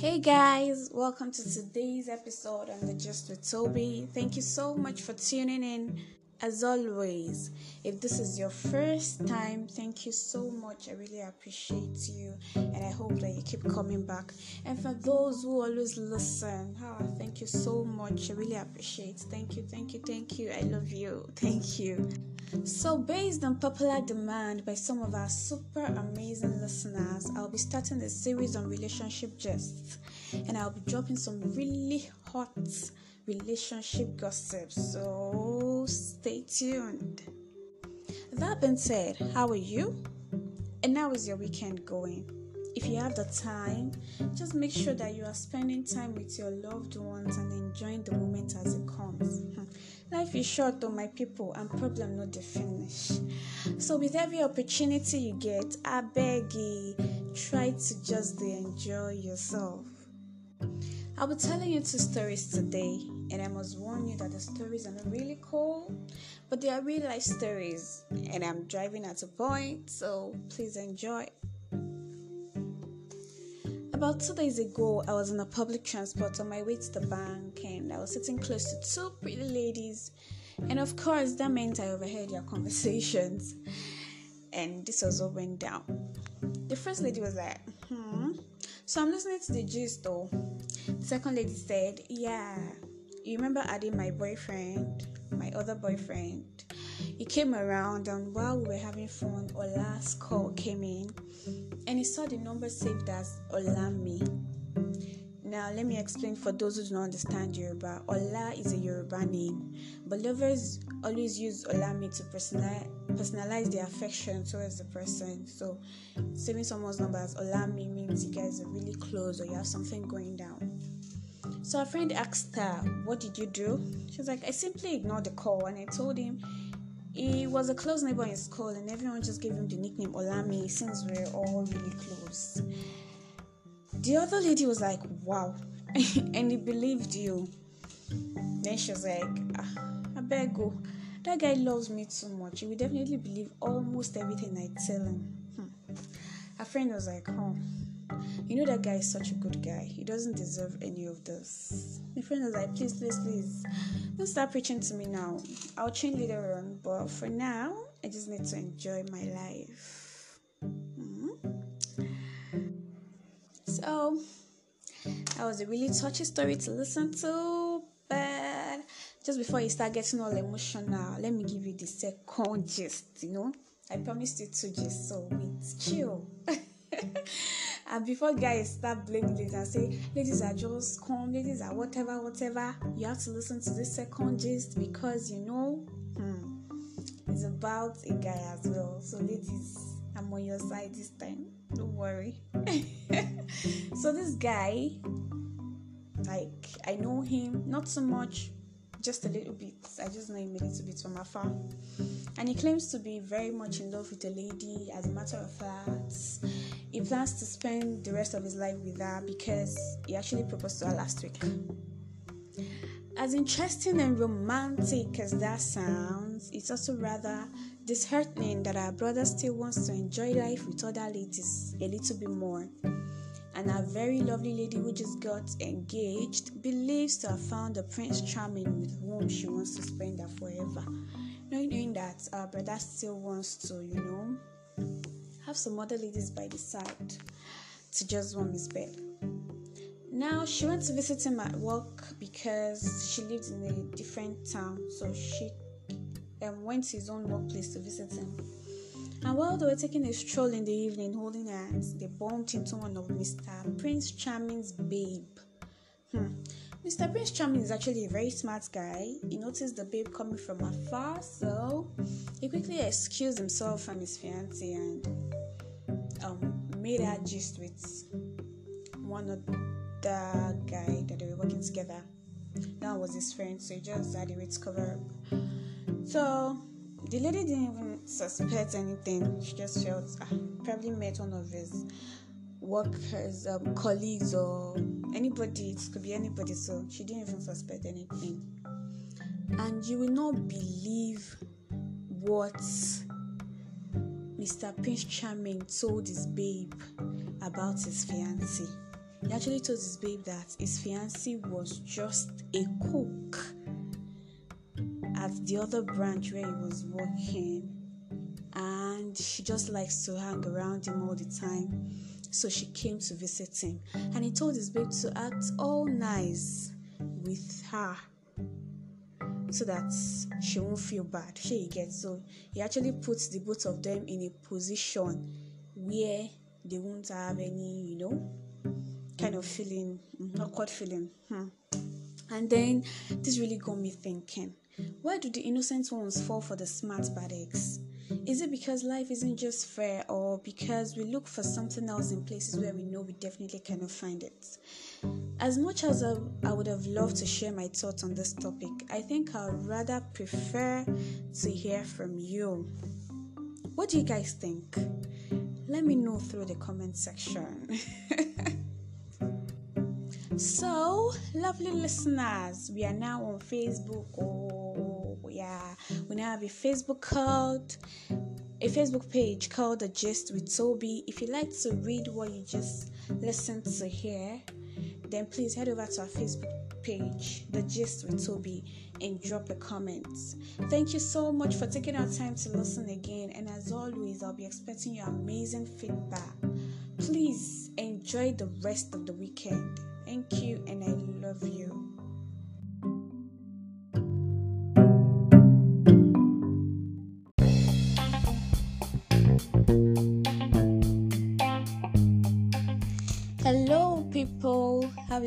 Hey guys, welcome to today's episode on the Gist with Toby. Thank you so much for tuning in. As always, if this is your first time, thank you so much. I really appreciate you and I hope that you keep coming back. And for those who always listen, oh, thank you so much. I really appreciate. Thank you, thank you, thank you. I love you. Thank you. So, based on popular demand by some of our super amazing listeners, I'll be starting a series on relationship gists and I'll be dropping some really hot relationship gossip. So stay tuned. That being said, how are you? And how is your weekend going? If you have the time, just make sure that you are spending time with your loved ones and enjoying the moment as it comes. Hmm. Life is short, though, my people, and problem not the finish. So, with every opportunity you get, I beg you, try to just enjoy yourself. I'll be telling you two stories today, and I must warn you that the stories are not really cool, but they are real life stories, and I'm driving at a point, so please enjoy. About two days ago, I was in a public transport on my way to the bank, and I was sitting close to two pretty ladies, and of course, that meant I overheard their conversations, and this was what went down. The first lady was like, "Hmm." So I'm listening to the gist though. The second lady said, Yeah, you remember adding my boyfriend, my other boyfriend? He came around and while we were having fun, Ola's call came in and he saw the number saved as Olami. Now, let me explain for those who do not understand Yoruba. Ola is a Yoruba name, but lovers always use Olami to personalize, personalize their affection towards the person. So, saving someone's number as Olami means you guys are really close or you have something going down. So, a friend asked her, What did you do? She was like, I simply ignored the call and I told him he was a close neighbor in school and everyone just gave him the nickname Olami since we we're all really close. The other lady was like, wow. and he believed you. Then she was like, ah, I better go. That guy loves me too much. He will definitely believe almost everything I tell him. Hmm. Her friend was like, oh, you know that guy is such a good guy. He doesn't deserve any of this. My friend was like, please, please, please, don't start preaching to me now. I'll change later on, but for now, I just need to enjoy my life. Mm-hmm. So that was a really touchy story to listen to. But just before you start getting all emotional, let me give you the second gist. You know, I promised you two gists, so wait, chill. and before guys start blaming ladies and say ladies are just calm, ladies are whatever, whatever, you have to listen to this second gist because you know, hmm, it's about a guy as well. So ladies, I'm on your side this time. Don't worry. so this guy, like I know him not so much, just a little bit. I just know him a little bit from afar. And he claims to be very much in love with a lady. As a matter of fact, he plans to spend the rest of his life with her because he actually proposed to her last week. As interesting and romantic as that sounds, it's also rather disheartening that our brother still wants to enjoy life with other ladies a little bit more. And a very lovely lady who just got engaged believes to have found a prince charming with whom she wants to spend her forever. Knowing that our brother still wants to, you know, have some other ladies by the side to just warm his bed. Now she went to visit him at work because she lived in a different town, so she um, went to his own workplace to visit him. And while they were taking a stroll in the evening, holding hands, they bumped into one of Mr. Prince Charming's babe. Hmm. Mr. Prince Charming is actually a very smart guy. He noticed the babe coming from afar, so he quickly excused himself from his fiancée and um, made her gist with one of the guy that they were working together. That was his friend, so he just had a way to cover. So the lady didn't even suspect anything. She just felt ah, probably met one of his workers, um, colleagues, or anybody. It could be anybody. So she didn't even suspect anything. And you will not believe what Mr. Prince Charming told his babe about his fiancée. he actually told his babe that his fiancee was just a cook at the other branch where he was working and she just likes to hang around him all the time so she came to visit him and he told his babe to act all nice with her so that she won't feel bad. She gets so he actually puts the both of them in a position where they won't have any, you know, kind of feeling, mm, awkward feeling. Hmm. And then this really got me thinking why do the innocent ones fall for the smart bad eggs? Is it because life isn't just fair or because we look for something else in places where we know we definitely cannot find it? As much as I, I would have loved to share my thoughts on this topic, I think I would rather prefer to hear from you. What do you guys think? Let me know through the comment section. so, lovely listeners, we are now on Facebook. Oh, yeah, we now have a Facebook called a Facebook page called The Gist with Toby. If you'd like to read what you just listened to here, then please head over to our Facebook page, The Gist with Toby, and drop a comment. Thank you so much for taking our time to listen again. And as always, I'll be expecting your amazing feedback. Please enjoy the rest of the weekend. Thank you, and I love you.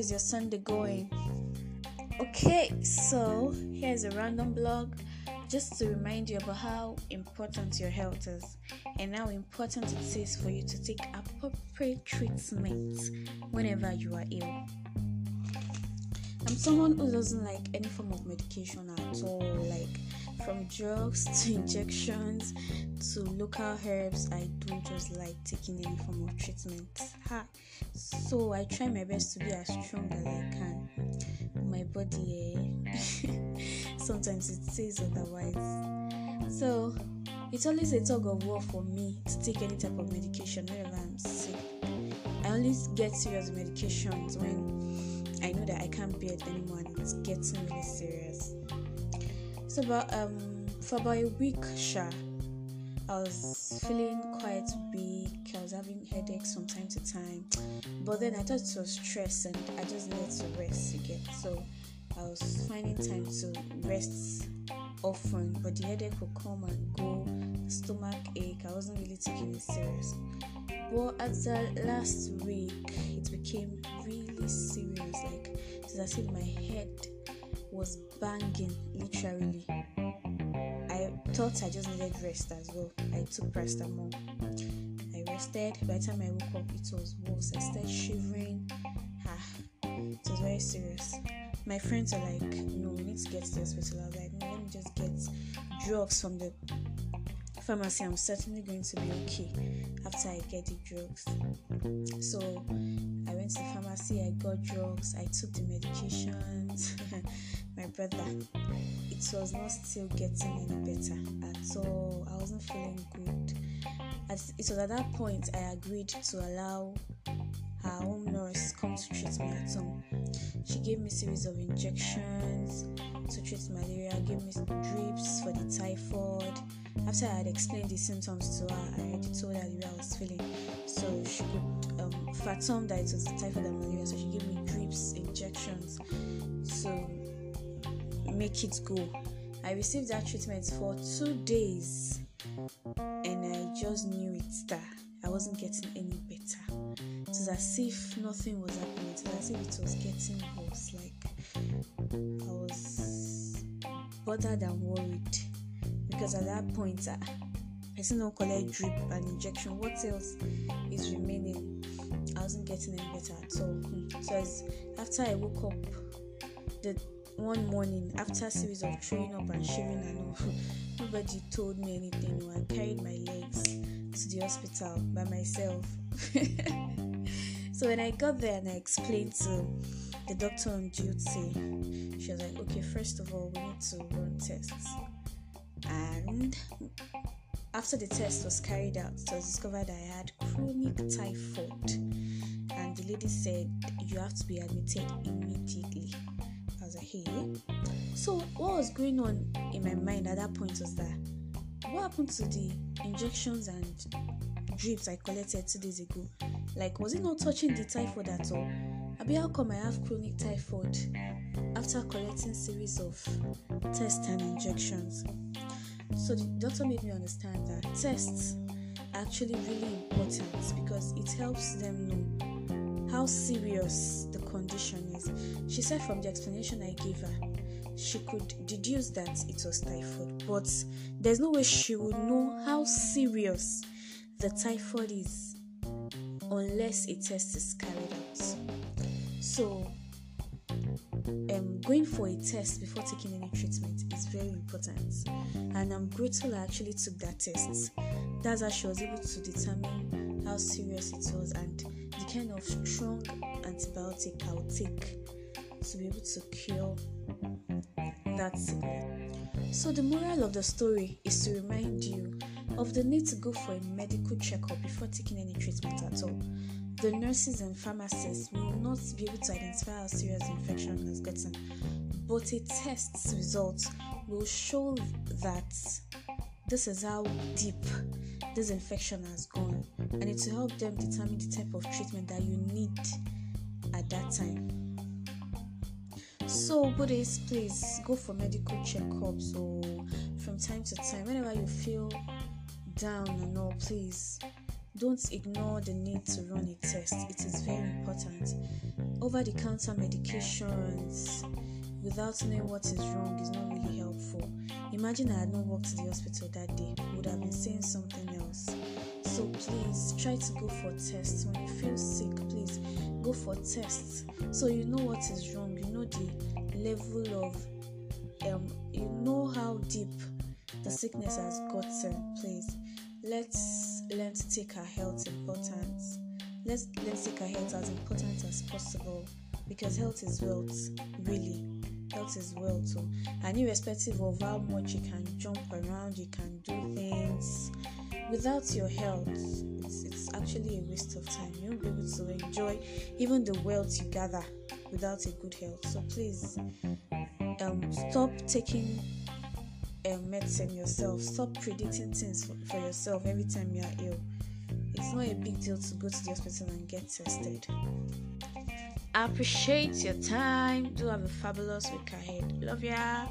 Is your Sunday going? Okay, so here's a random blog just to remind you about how important your health is and how important it is for you to take appropriate treatment whenever you are ill. I'm someone who doesn't like any form of medication at all, like from drugs to injections to local herbs. I don't just like taking any form of treatment. Ha. So I try my best to be as strong as I can. My body, eh? sometimes it says otherwise. So it's always a tug of war for me to take any type of medication whenever I'm sick. I only get serious medications when I know that I can't bear it anymore and it's getting really serious. So about um for about a week, sure, I was feeling quite weak. I was having headaches from time to time, but then I thought it was stress and I just needed to rest again. So I was finding time to rest often, but the headache would come and go, stomach ache. I wasn't really taking it serious. But at the last week, it became really serious. Like it's as if my head was banging, literally. I thought I just needed rest as well. I took paracetamol. I rested. By the time I woke up, it was worse. I started shivering. Ah, it was very serious. My friends are like, "No, we need to get to the hospital." I was like, "No, let me just get drugs from the pharmacy. I'm certainly going to be okay after I get the drugs." So I went to the pharmacy. I got drugs. I took the medications. my brother, it was not still getting any better at all. I wasn't feeling good. It was at that point I agreed to allow her home nurse come to treat me at home. She gave me a series of injections to treat malaria, gave me drips for the typhoid. After I had explained the symptoms to her, I already told her the way I was feeling. So she could um, fathom that it was the typhoid and malaria. So she gave me drips, injections. So make it go. I received that treatment for two days and I just knew it that I wasn't getting any better. It was as if nothing was happening, it was as if it was getting worse. Like I was bothered and worried because at that point, uh, person don't drip and injection. What else is remaining? I wasn't getting any better at all. So as, after I woke up, the one morning after a series of throwing up and shivering and all, nobody told me anything. I carried my legs to the hospital by myself. so when I got there and I explained to the doctor on duty, she was like, "Okay, first of all, we need to run tests." And after the test was carried out, it was discovered I had chronic typhoid and the lady said you have to be admitted immediately. I was like, hey. So what was going on in my mind at that point was that what happened to the injections and drips I collected two days ago? Like, was it not touching the typhoid at all? Abi, how come I have chronic typhoid after collecting series of tests and injections? So the doctor made me understand that tests are actually really important because it helps them know how serious the condition is. She said from the explanation I gave her, she could deduce that it was typhoid, but there's no way she would know how serious the typhoid is unless a test is carried out. So, um, going for a test before taking any treatment is very important, and I'm grateful I actually took that test. That's how she was able to determine how serious it was and the kind of strong antibiotic I would take to be able to cure that sickness. So, the moral of the story is to remind you of the need to go for a medical checkup before taking any treatment at all. The nurses and pharmacists will not be able to identify how serious the infection has gotten, but a test result will show that this is how deep this infection has gone, and it will help them determine the type of treatment that you need at that time. So, Buddhists, please go for medical checkups or from time to time, whenever you feel down and all, please don't ignore the need to run a test. It is very important. Over the counter medications without knowing what is wrong is not really helpful. Imagine I had not walked to the hospital that day, would have been saying something else. So please try to go for tests. When you feel sick, please go for tests so you know what is wrong. You know the level of um you know how deep the sickness has gotten. Please let's learn to take our health important. Let's to take our health as important as possible because health is wealth, really. Health is wealth. So, and irrespective of how much you can jump around, you can do things without your health, it's, it's actually a waste of time. You won't be able to enjoy even the wealth you gather without a good health. So please um, stop taking um, medicine yourself. Stop predicting things for, for yourself every time you are ill. It's not a big deal to go to the hospital and get tested. I appreciate your time. Do have a fabulous week ahead. Love ya.